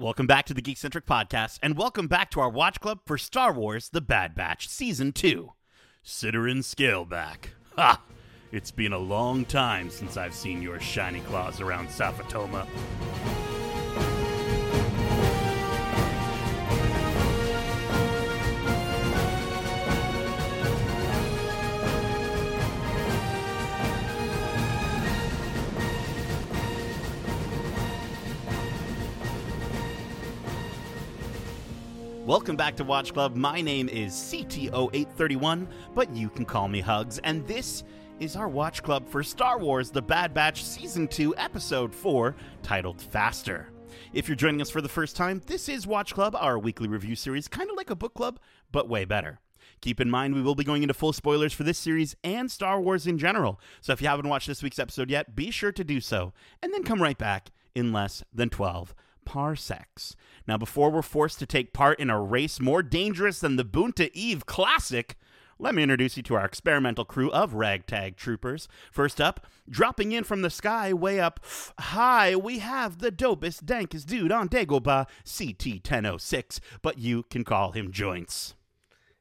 Welcome back to the Geekcentric Podcast, and welcome back to our watch club for Star Wars The Bad Batch Season 2 Ciddarin Scaleback. Ha! It's been a long time since I've seen your shiny claws around Safa Toma. Welcome back to Watch Club. My name is CTO831, but you can call me Hugs, and this is our Watch Club for Star Wars The Bad Batch Season 2, Episode 4, titled Faster. If you're joining us for the first time, this is Watch Club, our weekly review series, kind of like a book club, but way better. Keep in mind, we will be going into full spoilers for this series and Star Wars in general. So if you haven't watched this week's episode yet, be sure to do so, and then come right back in less than 12 parsecs. Now, before we're forced to take part in a race more dangerous than the Boonta Eve Classic, let me introduce you to our experimental crew of ragtag troopers. First up, dropping in from the sky way up high, we have the dopest, dankest dude on Dagobah, CT1006, but you can call him Joints.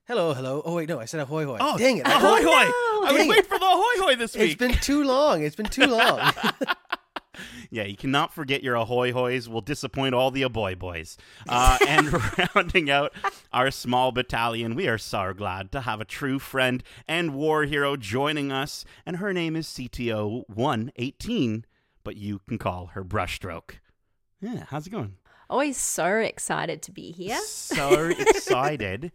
Hello, hello. Oh wait, no, I said ahoy hoy. Oh, dang it! Ahoy hoy! Oh, I was waiting for the ahoy hoy this week. It's been too long. It's been too long. Yeah, you cannot forget your ahoy hoys will disappoint all the aboy boys. Uh, and rounding out our small battalion, we are so glad to have a true friend and war hero joining us, and her name is CTO 118, but you can call her Brushstroke. Yeah, how's it going? Always so excited to be here. So excited.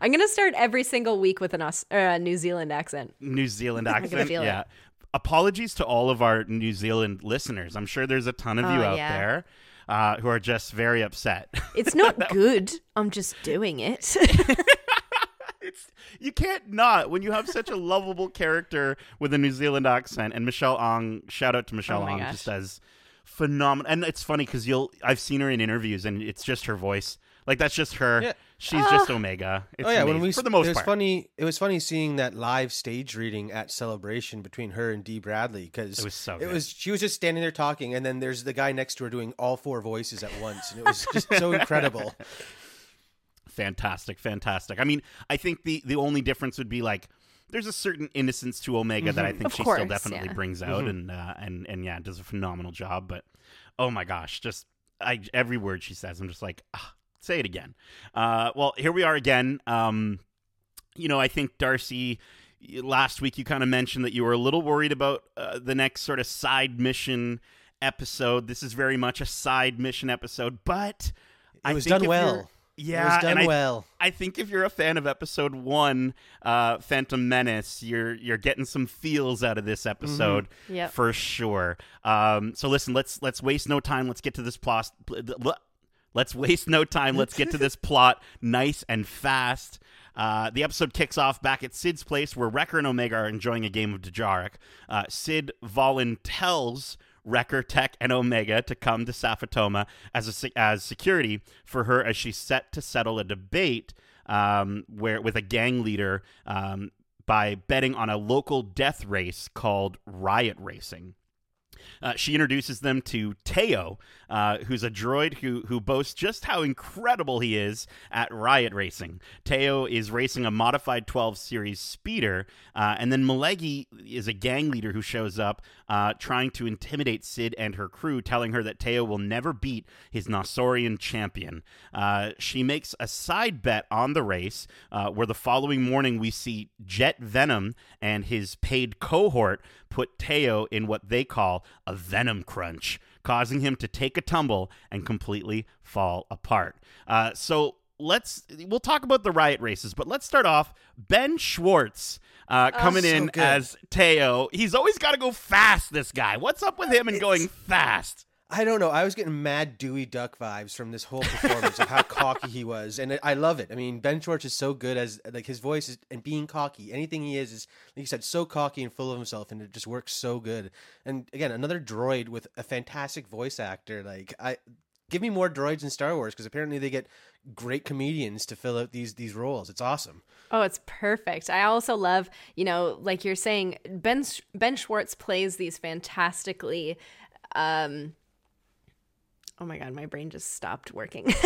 I'm going to start every single week with an Aus- uh, New Zealand accent. New Zealand gonna accent. feel it. Yeah. Apologies to all of our New Zealand listeners. I'm sure there's a ton of you Oh, out yeah. there uh, who are just very upset. It's not good. I'm just doing it. it's you can't not when you have such a lovable character with a New Zealand accent. And Michelle Ang, shout out to Michelle Oh Ang, gosh. just does phenomenal. And it's funny because you'll I've seen her in interviews and it's just her voice. Like that's just her. Yeah. She's just Omega. It's oh yeah, when we for the most it was part. funny. It was funny seeing that live stage reading at Celebration between her and Dee Bradley because It was so It good. was she was just standing there talking, and then there's the guy next to her doing all four voices at once, and it was just so incredible. fantastic, fantastic. I mean, I think the the only difference would be like there's a certain innocence to Omega that I think Of she course, still definitely yeah. brings out, and uh, and and yeah, does a phenomenal job. But oh my gosh, just I every word she says, I'm just like, ah, say it again. Uh, well, here we are again. Um, you know, I think Darcy. Last week, you kind of mentioned that you were a little worried about uh, the next sort of side mission episode. This is very much a side mission episode, but It I was think done if well. you're- Yeah, it was done and I, well. I think if you're a fan of episode one, uh, Phantom Menace, you're you're getting some feels out of this episode Yep. for sure. Um, so listen, let's let's waste no time. Let's get to this plot. Let's waste no time. Let's get to this plot nice and fast. Uh, the episode kicks off back at Cid's place where Wrecker and Omega are enjoying a game of Dejarik. Uh, Cid voluntells Wrecker, Tech, and Omega to come to Safa Toma as a, as security for her as she's set to settle a debate um, where with a gang leader um, by betting on a local death race called Riot Racing. Uh, she introduces them to Teo, uh, who's a droid who who boasts just how incredible he is at riot racing. Teo is racing a modified 12 series speeder, uh, and then Malegi is a gang leader who shows up uh, trying to intimidate Cid and her crew, telling her that Teo will never beat his Nosaurian champion. Uh, she makes a side bet on the race, uh, where the following morning we see Jet Venom and his paid cohort put Teo in what they call a venom crunch, causing him to take a tumble and completely fall apart. Uh, so let's we'll talk about the riot races, but let's start off Ben Schwartz. Uh, coming so in good. as Teo. He's always got to go fast, this guy. What's up with him and going fast? I don't know. I was getting mad Dewey Duck vibes from this whole performance of how cocky he was, and I love it. I mean, Ben Schwartz is so good as like his voice is, and being cocky. Anything he is is, like you said, so cocky and full of himself, and it just works so good. And again, another droid with a fantastic voice actor. Like I, give me more droids in Star Wars because apparently they get great comedians to fill out these these roles. It's awesome. Oh, it's perfect. I also love, you know, like you're saying, Ben Ben Schwartz plays these fantastically. Um, oh my god, my brain just stopped working.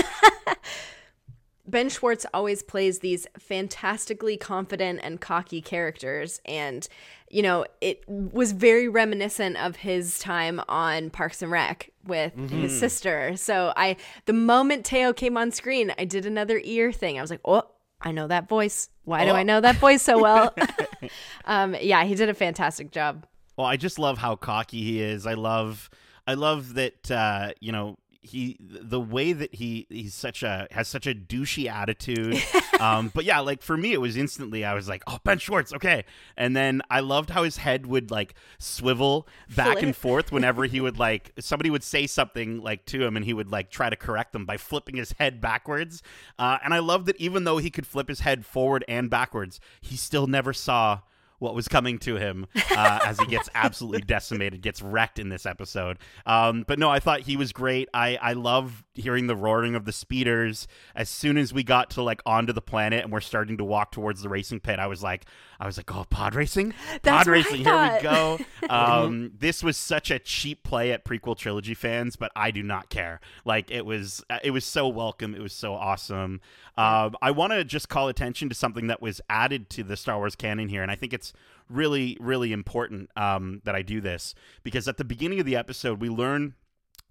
Ben Schwartz always plays these fantastically confident and cocky characters. And, you know, it was very reminiscent of his time on Parks and Rec with his sister. So I, the moment Teo came on screen, I did another ear thing. I was like, oh, I know that voice. Why do I know that voice so well? um, yeah, he did a fantastic job. Well, I just love how cocky he is. I love, I love that. Uh, you know, he the way that he he's such a has such a douchey attitude. um, but yeah, like for me, it was instantly I was like, oh Ben Schwartz, okay. And then I loved how his head would like swivel back Flip. and forth whenever he would like somebody would say something like to him, and he would like try to correct them by flipping his head backwards. Uh, and I love that even though he could flip his head forward and backwards, he still never saw what was coming to him uh, as he gets absolutely decimated, gets wrecked in this episode. Um, but no, I thought he was great. I I love hearing the roaring of the speeders. As soon as we got to like onto the planet and we're starting to walk towards the racing pit, I was like, I was like, oh, pod racing, That's pod racing. Here we go. Um, this was such a cheap play at prequel trilogy fans, but I do not care. Like it was, it was so welcome. It was so awesome. Um, I want to just call attention to something that was added to the Star Wars canon here, and I think it's really, really important um, that I do this because at the beginning of the episode we learn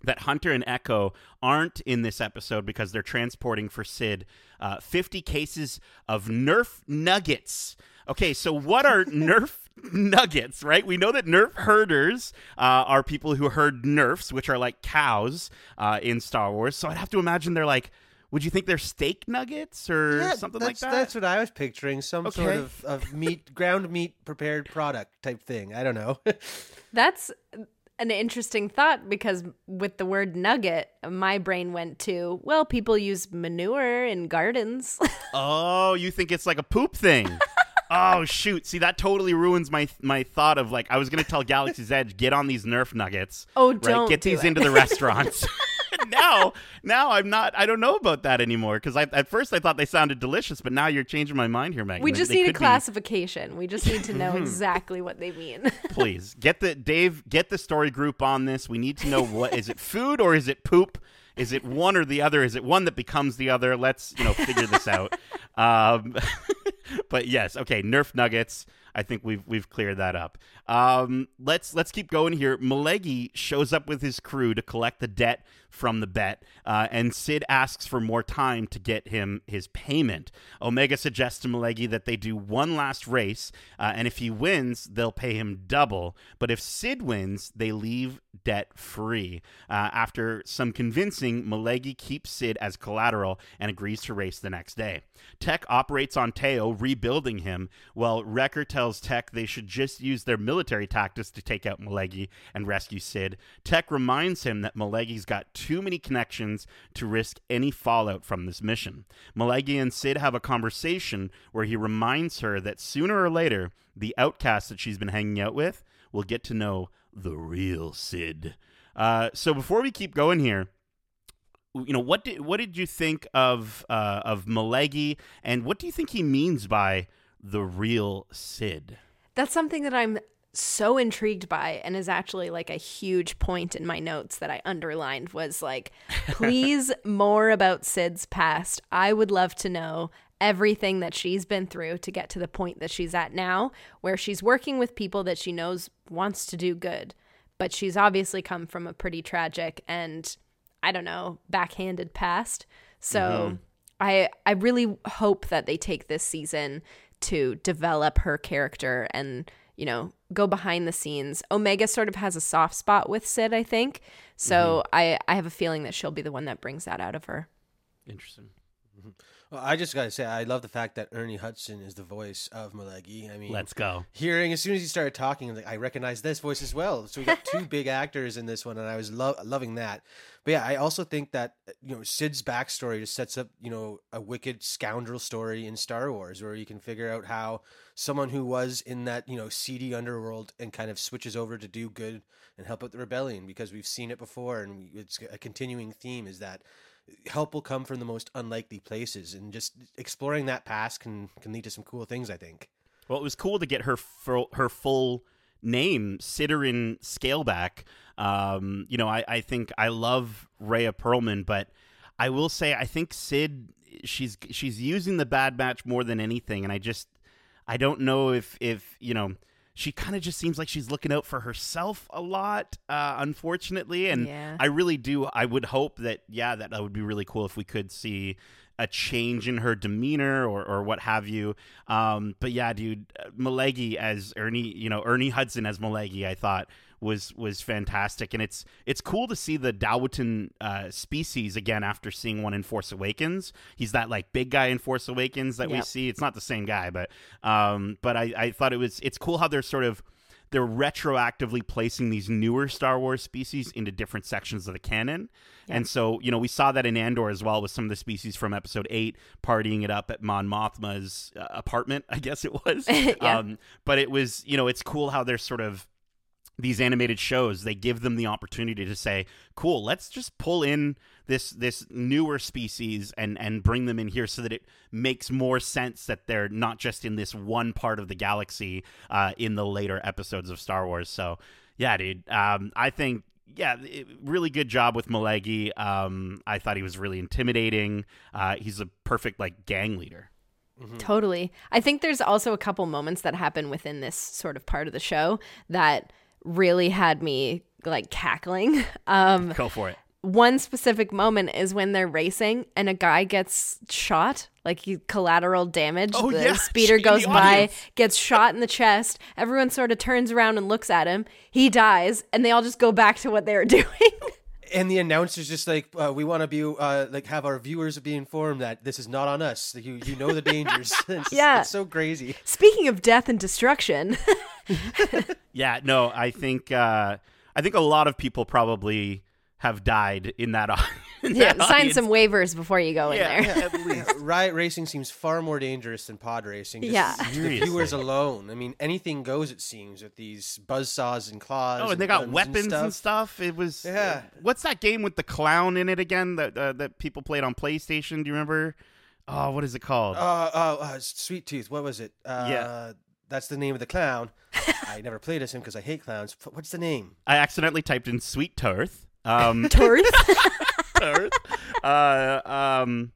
that Hunter and Echo aren't in this episode because they're transporting for Cid uh, 50 cases of Nerf nuggets. Okay, so what are Nerf nuggets, right? We know that Nerf herders uh, are people who herd Nerfs, which are like cows uh, in Star Wars. So I'd have to imagine they're like, would you think they're steak nuggets or Yeah, something like that's, that? That's what I was picturing. Some sort of, of meat, ground meat prepared product type thing. I don't know. That's an interesting thought because with the word nugget, my brain went to, well, people use manure in gardens. Oh, you think it's like a poop thing? oh shoot! See, that totally ruins my my thought of like I was gonna tell Galaxy's Edge get on these Nerf nuggets. Oh, don't get do these it. into the restaurants. now, now I'm not. I don't know about that anymore because I at first I thought they sounded delicious, but now you're changing my mind here, Megan. we just they need a could be- classification. We just need to know exactly what they mean. please get the Dave get the story group on this. We need to know what is it food or is it poop? Is it one or the other? Is it one that becomes the other? Let's you know figure this out. Um, but yes, okay. Nerf nuggets. I think we've we've cleared that up. Um, let's let's keep going here. Malegi shows up with his crew to collect the debt from the bet, uh, and Cid asks for more time to get him his payment. Omega suggests to Malegi that they do one last race, uh, and if he wins, they'll pay him double. But if Cid wins, they leave debt free. Uh, after some convincing, Malegi keeps Cid as collateral and agrees to race the next day. Tech operates on Teo, rebuilding him, while Wrecker tells Tech they should just use their military tactics to take out Malegi and rescue Cid. Tech reminds him that Malegi's got too many connections to risk any fallout from this mission. Malegi and Cid have a conversation where he reminds her that sooner or later, the outcast that she's been hanging out with will get to know the real Cid. Uh, so before we keep going here, you know what did what did you think of uh, of Malegi, and what do you think he means by the real Cid? That's something that I'm so intrigued by and is actually like a huge point in my notes that I underlined was like please more about Cid's past. I would love to know everything that she's been through to get to the point that she's at now where she's working with people that she knows wants to do good. But she's obviously come from a pretty tragic and I don't know, backhanded past. So mm-hmm. I I really hope that they take this season to develop her character and you know go behind the scenes. Omega sort of has a soft spot with Cid, I think. So mm-hmm. I I have a feeling that she'll be the one that brings that out of her. Interesting. Mm-hmm. Well, I just gotta say, I love the fact that Ernie Hudson is the voice of Malegi. I mean, Let's go. hearing as soon as he started talking, like I recognize this voice as well. So we got two big actors in this one, and I was lo- loving that. But yeah, I also think that you know Cid's backstory just sets up you know a wicked scoundrel story in Star Wars, where you can figure out how someone who was in that you know seedy underworld and kind of switches over to do good and help out the rebellion because we've seen it before, and it's a continuing theme is that help will come from the most unlikely places, and just exploring that past can can lead to some cool things. I think. Well, it was cool to get her full, her full name, Ciddarin Scaleback, Um, you know, I, I think I love Rhea Perlman, but I will say I think Cid she's she's using the Bad Batch more than anything, and I just I don't know if if you know she kind of just seems like she's looking out for herself a lot, uh, unfortunately. And Yeah. I really do. I would hope that yeah, that, that would be really cool if we could see a change in her demeanor or, or what have you. Um, but yeah, dude, uh, Malegi as Ernie, you know, Ernie Hudson as Malegi, I thought was was fantastic, and it's it's cool to see the Dowutin uh, species again after seeing one in Force Awakens. He's that like big guy in Force Awakens that we see. It's not the same guy, but um, but I, I thought it was it's cool how they're sort of they're retroactively placing these newer Star Wars species into different sections of the canon. And so, you know, we saw that in Andor as well with some of the species from episode 8 partying it up at Mon Mothma's uh, apartment, I guess it was. Yeah. um, but it was, you know, it's cool how they're sort of these animated shows they give them the opportunity to say cool let's just pull in this this newer species and and bring them in here so that it makes more sense that they're not just in this one part of the galaxy uh, in the later episodes of star wars so yeah dude um, i think yeah, it- really good job with Malegi. Um, I thought he was really intimidating. Uh, he's a perfect like gang leader. Totally. I think there's also a couple moments that happen within this sort of part of the show that really had me like cackling. Um, Go for it. one specific moment is when they're racing and a guy gets shot, like he collateral damage. Oh, the yeah, speeder the goes by, gets shot in the chest. Everyone sort of turns around and looks at him. He dies, and they all just go back to what they were doing. And the announcer's just like, uh, we want to be uh, like have our viewers be informed that this is not on us. That You you know the dangers. it's, Yeah. it's so crazy. Speaking of death and destruction, Yeah, no, I think uh, I think a lot of people probably have died in that. au- in yeah, that sign audience. some waivers before you go in there. yeah, at least. Riot racing seems far more dangerous than pod racing. Just Yeah. the viewers alone. I mean, anything goes. It seems with these buzzsaws and claws. Oh, and they got weapons and stuff. It was Yeah. what's that game with the clown in it again that uh, that people played on PlayStation? Do you remember? Oh, what is it called? Uh, uh, uh, Sweet Tooth. What was it? Uh, Yeah. That's the name of the clown. I never played as him because I hate clowns. What's the name? I accidentally typed in Sweet Tooth. Um, Turth? Tooth. Uh, um,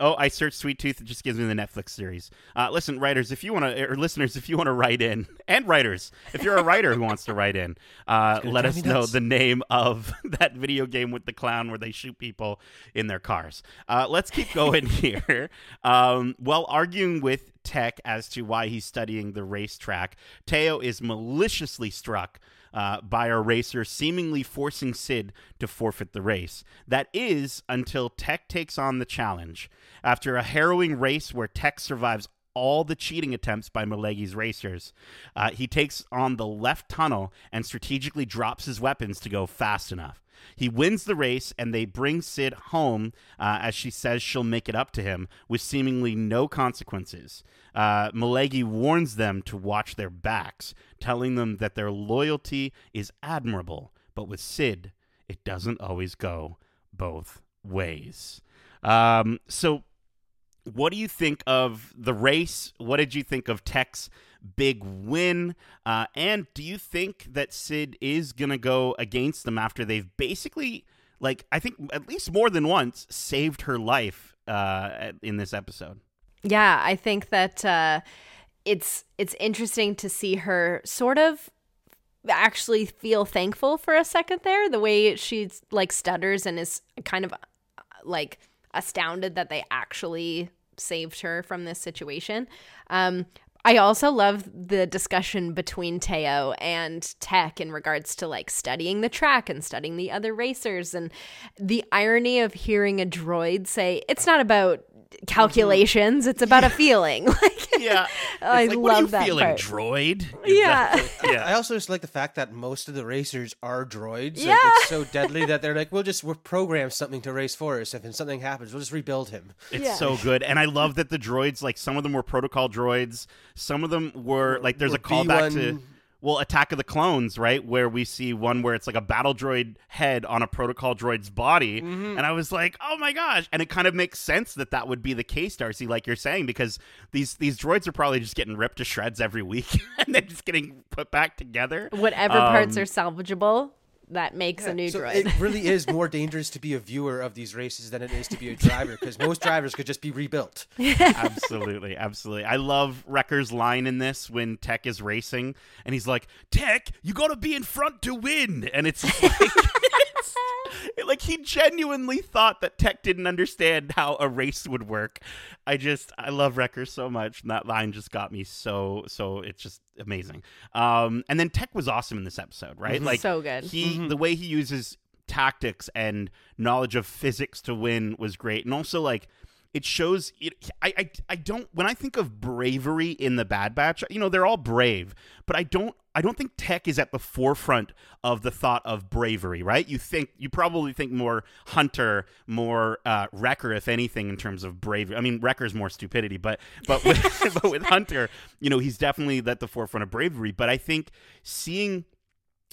oh, I searched Sweet Tooth. It just gives me the Netflix series. Uh, listen, writers, if you want to, or listeners, if you want to write in, and writers, if you're a writer who wants to write in, uh, let us know the name of that video game with the clown where they shoot people in their cars. Uh, let's keep going here. Um, while arguing with Tech as to why he's studying the racetrack, Teo is maliciously struck uh, by a racer seemingly forcing Cid to forfeit the race. That is until Tech takes on the challenge. After a harrowing race where Tech survives all the cheating attempts by Malegi's racers, uh, he takes on the left tunnel and strategically drops his weapons to go fast enough. He wins the race, and they bring Cid home uh, as she says she'll make it up to him with seemingly no consequences. Uh, Malegi warns them to watch their backs, telling them that their loyalty is admirable, but with Cid, it doesn't always go both ways. Um, so, what do you think of the race? What did you think of Tech's big win? Uh, and do you think that Cid is going to go against them after they've basically, like, I think at least more than once, saved her life uh, in this episode? Yeah, I think that uh, it's it's interesting to see her sort of actually feel thankful for a second there. The way she like stutters and is kind of uh, like astounded that they actually saved her from this situation. Um, I also love the discussion between Teo and Tech in regards to like studying the track and studying the other racers and the irony of hearing a droid say it's not about calculations, it's about a feeling. Like Yeah. I It's like, what are you love that feeling, part. droid? Yeah. yeah. I also just like the fact that most of the racers are droids. Like, Yeah. it's so deadly that they're like, we'll just we'll program something to race for us. If something happens, we'll just rebuild him. It's Yeah. so good, and I love that the droids, like some of them were protocol droids, some of them were like there's Were a callback to B1 well, Attack of the Clones, right, where we see one where it's like a battle droid head on a protocol droid's body, Mm-hmm. and I was like, oh my gosh, and it kind of makes sense that that would be the case, Darcy, like you're saying, because these these droids are probably just getting ripped to shreds every week, and then just getting put back together. Whatever parts Um, are salvageable, that makes a new So droid. it really is more dangerous to be a viewer of these races than it is to be a driver because most drivers could just be rebuilt. absolutely, absolutely. I love Wrecker's line in this when Tech is racing, and he's like, "Tech, you got to be in front to win," and it's like. It's- like he genuinely thought that Tech didn't understand how a race would work. I just I love Wrecker so much, and that line just got me so so. It's just amazing. Um, and then Tech was awesome in this episode, right? Like So good. He the way he uses tactics and knowledge of physics to win was great, and also like it shows. It, I, I I don't when I think of bravery in the Bad Batch, you know they're all brave, but I don't I don't think Tech is at the forefront of the thought of bravery, right? You think you probably think more Hunter, more uh, Wrecker, if anything, in terms of bravery. I mean, Wrecker's more stupidity, but but with, but with Hunter, you know, he's definitely at the forefront of bravery. But I think seeing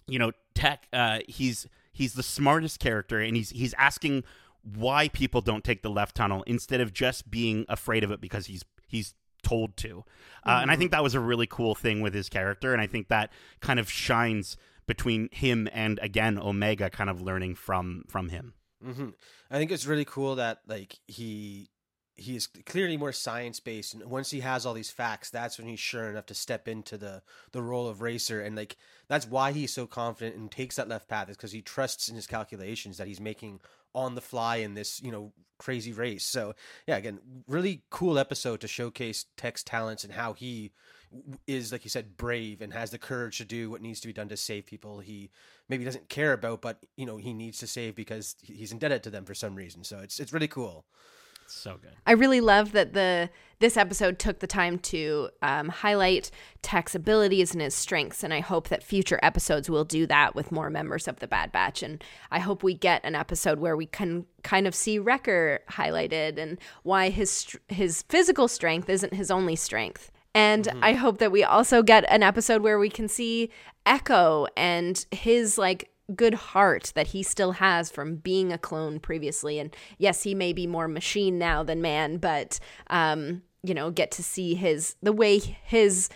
you know tech uh he's he's the smartest character and he's he's asking why people don't take the left tunnel instead of just being afraid of it because he's he's told to. Uh, and i think that was a really cool thing with his character and i think that kind of shines between him and again omega kind of learning from from him. Hmm I think it's really cool that like he he is clearly more science based, and once he has all these facts, that's when he's sure enough to step into the the role of racer, and like that's why he's so confident and takes that left path is because he trusts in his calculations that he's making on the fly in this you know crazy race. So yeah, again, really cool episode to showcase Tech's talents and how he is like you said brave and has the courage to do what needs to be done to save people he maybe doesn't care about but you know he needs to save because he's indebted to them for some reason so it's it's really cool so good I really love that the this episode took the time to um, highlight Tech's abilities and his strengths, and I hope that future episodes will do that with more members of the Bad Batch. And I hope we get an episode where we can kind of see Wrecker highlighted and why his his physical strength isn't his only strength. And I hope that we also get an episode where we can see Echo and his like good heart that he still has from being a clone previously. And yes, he may be more machine now than man, but um, you know, get to see his the way his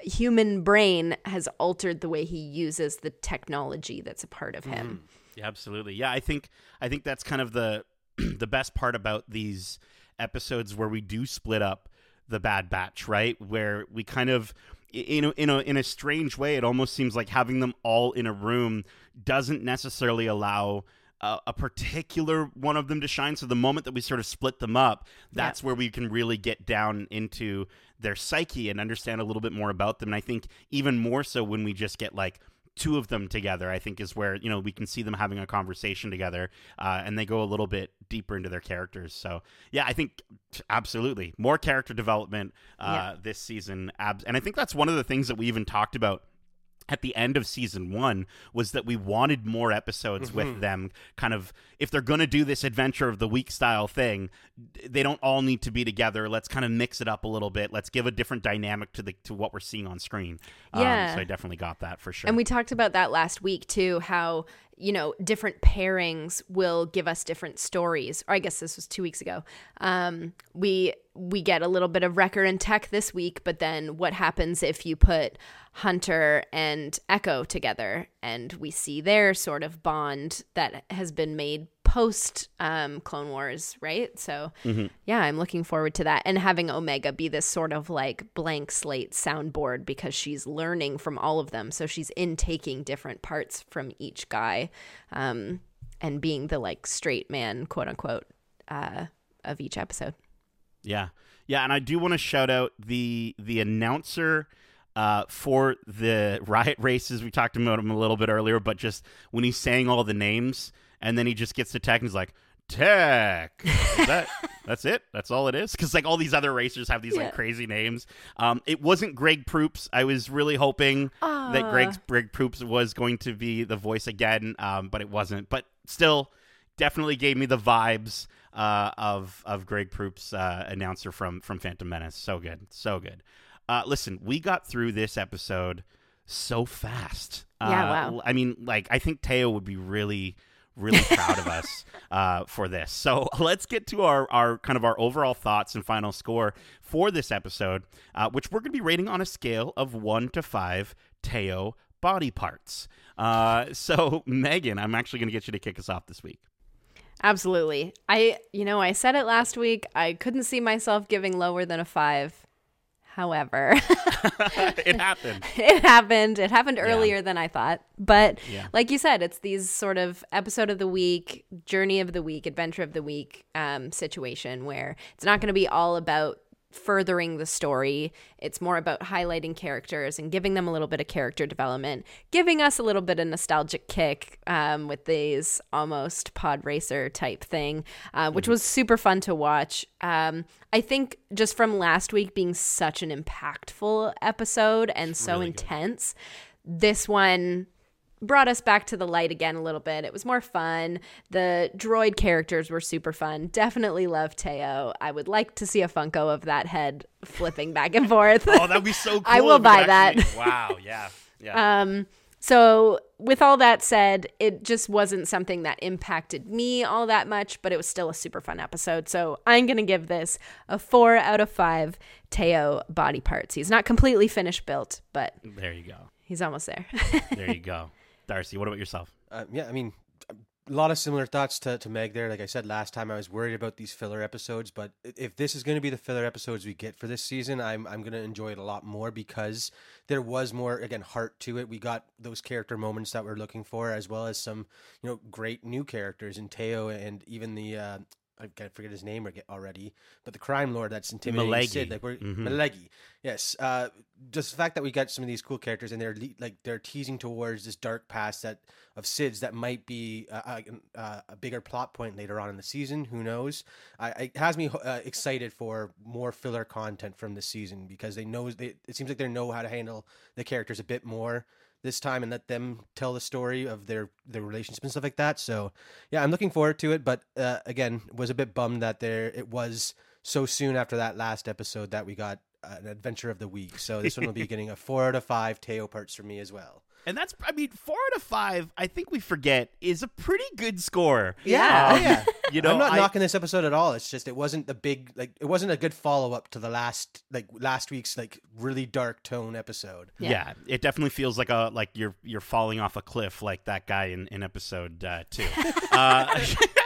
human brain has altered the way he uses the technology that's a part of him. Yeah, absolutely. Yeah, I think I think that's kind of the the best part about these episodes where we do split up the Bad Batch, right? Where we kind of in a, in a in a strange way, it almost seems like having them all in a room doesn't necessarily allow. A, a particular one of them to shine. So the moment that we sort of split them up, that's where we can really get down into their psyche and understand a little bit more about them. And I think even more so when we just get like two of them together i think is where you know we can see them having a conversation together uh, and they go a little bit deeper into their characters. So yeah i think absolutely. More character development uh, this season. Abs- and i think that's one of the things that we even talked about at the end of season one was that we wanted more episodes with them kind of if they're going to do this adventure of the week style thing they don't all need to be together let's kind of mix it up a little bit let's give a different dynamic to the to what we're seeing on screen Um, Yeah. so i definitely got that for sure And we talked about that last week too, how, you know, different pairings will give us different stories. Or I guess this was two weeks ago. Um, we we get a little bit of Wrecker and Tech this week, but then what happens if you put Hunter and Echo together and we see their sort of bond that has been made post um, Clone Wars, right? So yeah, I'm looking forward to that and having Omega be this sort of like blank slate soundboard because she's learning from all of them. So she's intaking different parts from each guy um, and being the like straight man, quote unquote, uh, of each episode. Yeah, yeah, and I do want to shout out the the announcer uh, for the riot races. We talked about him a little bit earlier, but just when he's saying all the names, and then he just gets to tech and he's like, "Tech." That that's it? That's all it is? Because like all these other racers have these Yeah. like crazy names. Um, it wasn't Greg Proops. I was really hoping that Greg Greg Proops was going to be the voice again, um, but it wasn't. But still, definitely gave me the vibes uh, of of Greg Proops, uh, announcer from from Phantom Menace. So good, so good. Uh, listen, we got through this episode so fast. Yeah, Uh, wow. I mean, like, I think Teo would be really, really proud of us uh, for this. So let's get to our, our kind of our overall thoughts and final score for this episode, uh, which we're going to be rating on a scale of one to five Teo body parts. Uh, so, Megan, I'm actually going to get you to kick us off this week. Absolutely. I, you know, I said it last week. I couldn't see myself giving lower than a five. However, it happened. it happened. It happened earlier than I thought. But Yeah. like you said, it's these sort of episode of the week, journey of the week, adventure of the week um, situation where it's not going to be all about furthering the story. It's more about highlighting characters and giving them a little bit of character development, giving us a little bit of nostalgic kick um, with these almost pod racer type thing, uh, which was super fun to watch. Um, I think just from last week being such an impactful episode and so Really intense, this one brought us back to the light again a little bit. It was more fun. The droid characters were super fun. Definitely love Teo. I would like to see a Funko of that head flipping back and forth. Oh, that'd be so cool. I will buy could that. Wow. Yeah. Yeah. Um, so with all that said, it just wasn't something that impacted me all that much, but it was still a super fun episode. So I'm gonna give this a four out of five Teo body parts. He's not completely finished built, but there you go. he's almost there. There you go. Darcy, what about yourself? Uh, yeah, I mean, a lot of similar thoughts to, to Meg there. Like I said last time, I was worried about these filler episodes, but if this is going to be the filler episodes we get for this season, I'm I'm going to enjoy it a lot more because there was more again heart to it. We got those character moments that we're looking for, as well as some you know great new characters in Teo and even the. Uh, I can't forget his name already, but the crime lord that's intimidating Malegi. Cid, like we're Mhm. Malegi. Yes, uh, just the fact that we got some of these cool characters and they're like they're teasing towards this dark past that of Cid's that might be uh, a, a, a bigger plot point later on in the season. Who knows? I, it has me uh, excited for more filler content from this season because they know they, it seems like they know how to handle the characters a bit more this time and let them tell the story of their their relationship and stuff like that. So yeah, I'm looking forward to it. But uh, again, was a bit bummed that there it was so soon after that last episode that we got an adventure of the week. So this one will be getting a four out of five Teo parts for me as well. And that's, I mean, four out of five, I think we forget, is a pretty good score. Yeah. Oh, Um, yeah. You know, I'm not I- knocking this episode at all. It's just it wasn't the big like it wasn't a good follow up to the last like last week's like really dark tone episode. Yeah. Yeah. it definitely feels like a like you're you're falling off a cliff like that guy in in episode uh, two. uh,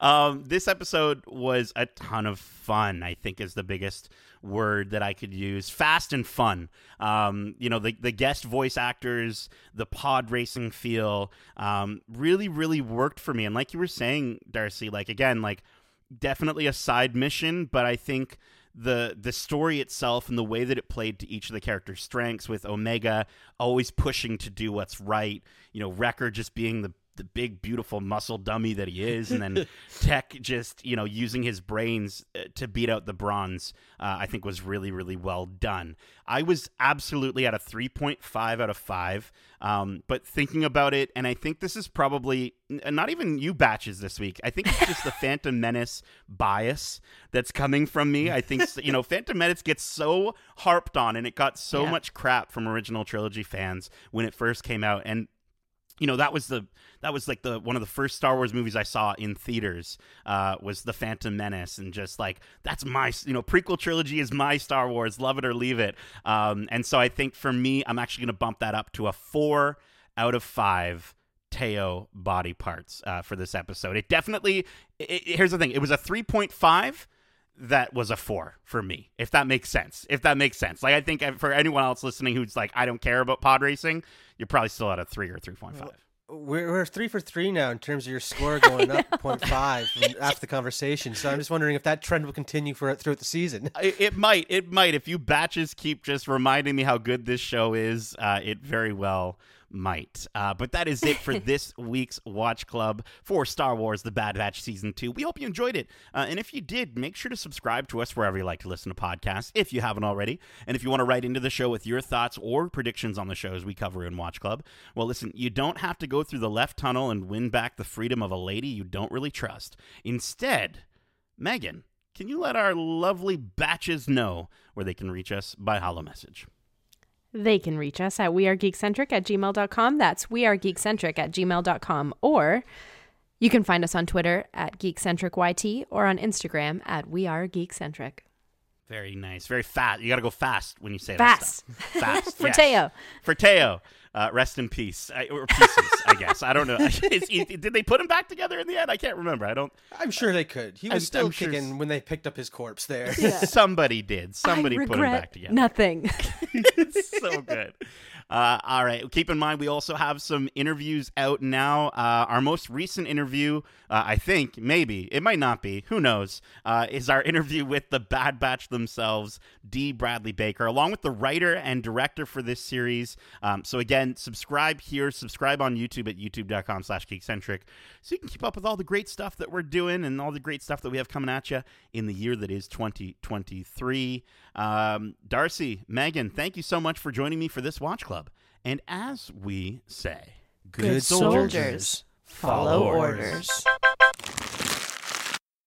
um, this episode was a ton of fun. I think is the biggest word that I could use. Fast and fun. Um, you know, the the guest voice actors, the pod racing feel, um, really really worked for me. And like you were saying, Darcy, like again, like definitely a side mission, but I think the the story itself and the way that it played to each of the characters' strengths, with Omega always pushing to do what's right, you know, Wrecker just being the the big beautiful muscle dummy that he is, and then Tech just you know using his brains uh, to beat out the bronze, uh, I think was really really well done. I was absolutely at a three point five out of five. Um, but thinking about it, and I think this is probably not even you batches this week. I think it's just the Phantom Menace bias that's coming from me. I think you know Phantom Menace gets so harped on, and it got so Yeah. much crap from original trilogy fans when it first came out, and you know that was the that was like the one of the first Star Wars movies I saw in theaters uh, was the Phantom Menace, and just like that's my you know prequel trilogy is my Star Wars, love it or leave it. Um, and so I think for me, I'm actually going to bump that up to a four out of five. Teo body parts uh, for this episode. It definitely. It, it- here's the thing. It was a three point five that was a four for me, if that makes sense. If that makes sense. Like, I think for anyone else listening who's like, I don't care about pod racing, you're probably still at a three or 3.5. We're, we're three for three now in terms of your score going up 0.5 after the conversation. So I'm just wondering if that trend will continue for throughout the season. It, it might. It might. If you batches keep just reminding me how good this show is, uh, it very well might. Uh, but that is it for this week's Watch Club for Star Wars The Bad Batch Season 2. We hope you enjoyed it. Uh, and if you did, make sure to subscribe to us wherever you like to listen to podcasts, if you haven't already. And if you want to write into the show with your thoughts or predictions on the shows we cover in Watch Club, well, listen, you don't have to go through the left tunnel and win back the freedom of a lady you don't really trust. Instead, Megan, can you let our lovely batches know where they can reach us by hollow message? They can reach us at wearegeekcentric at gmail.com. That's wearegeekcentric at gmail.com. Or you can find us on Twitter at geekcentricyt or on Instagram at wearegeekcentric. Very nice. Very fast. You got to go fast when you say Fast. that stuff. Fast. For yes. Teo. For Teo. Uh, rest in peace, I, or pieces, I guess. I don't know. Is he- did they put him back together in the end? I can't remember. I don't. I'm sure they could. He was I'm- still I'm kicking s- when they picked up his corpse there. Somebody did. Somebody I put him back together. Nothing. it's so good. Uh, all right. Keep in mind, we also have some interviews out now. Uh, our most recent interview, uh, I think, maybe, it might not be, who knows, uh, is our interview with the Bad Batch themselves, D. Bradley Baker, along with the writer and director for this series. Um, so, again, subscribe here, subscribe on YouTube at youtube.com slash geekcentric so you can keep up with all the great stuff that we're doing and all the great stuff that we have coming at you in the year that is 2023. Um, Darcy, Megan, thank you so much for joining me for this watch club. And as we say, Good soldiers follow orders.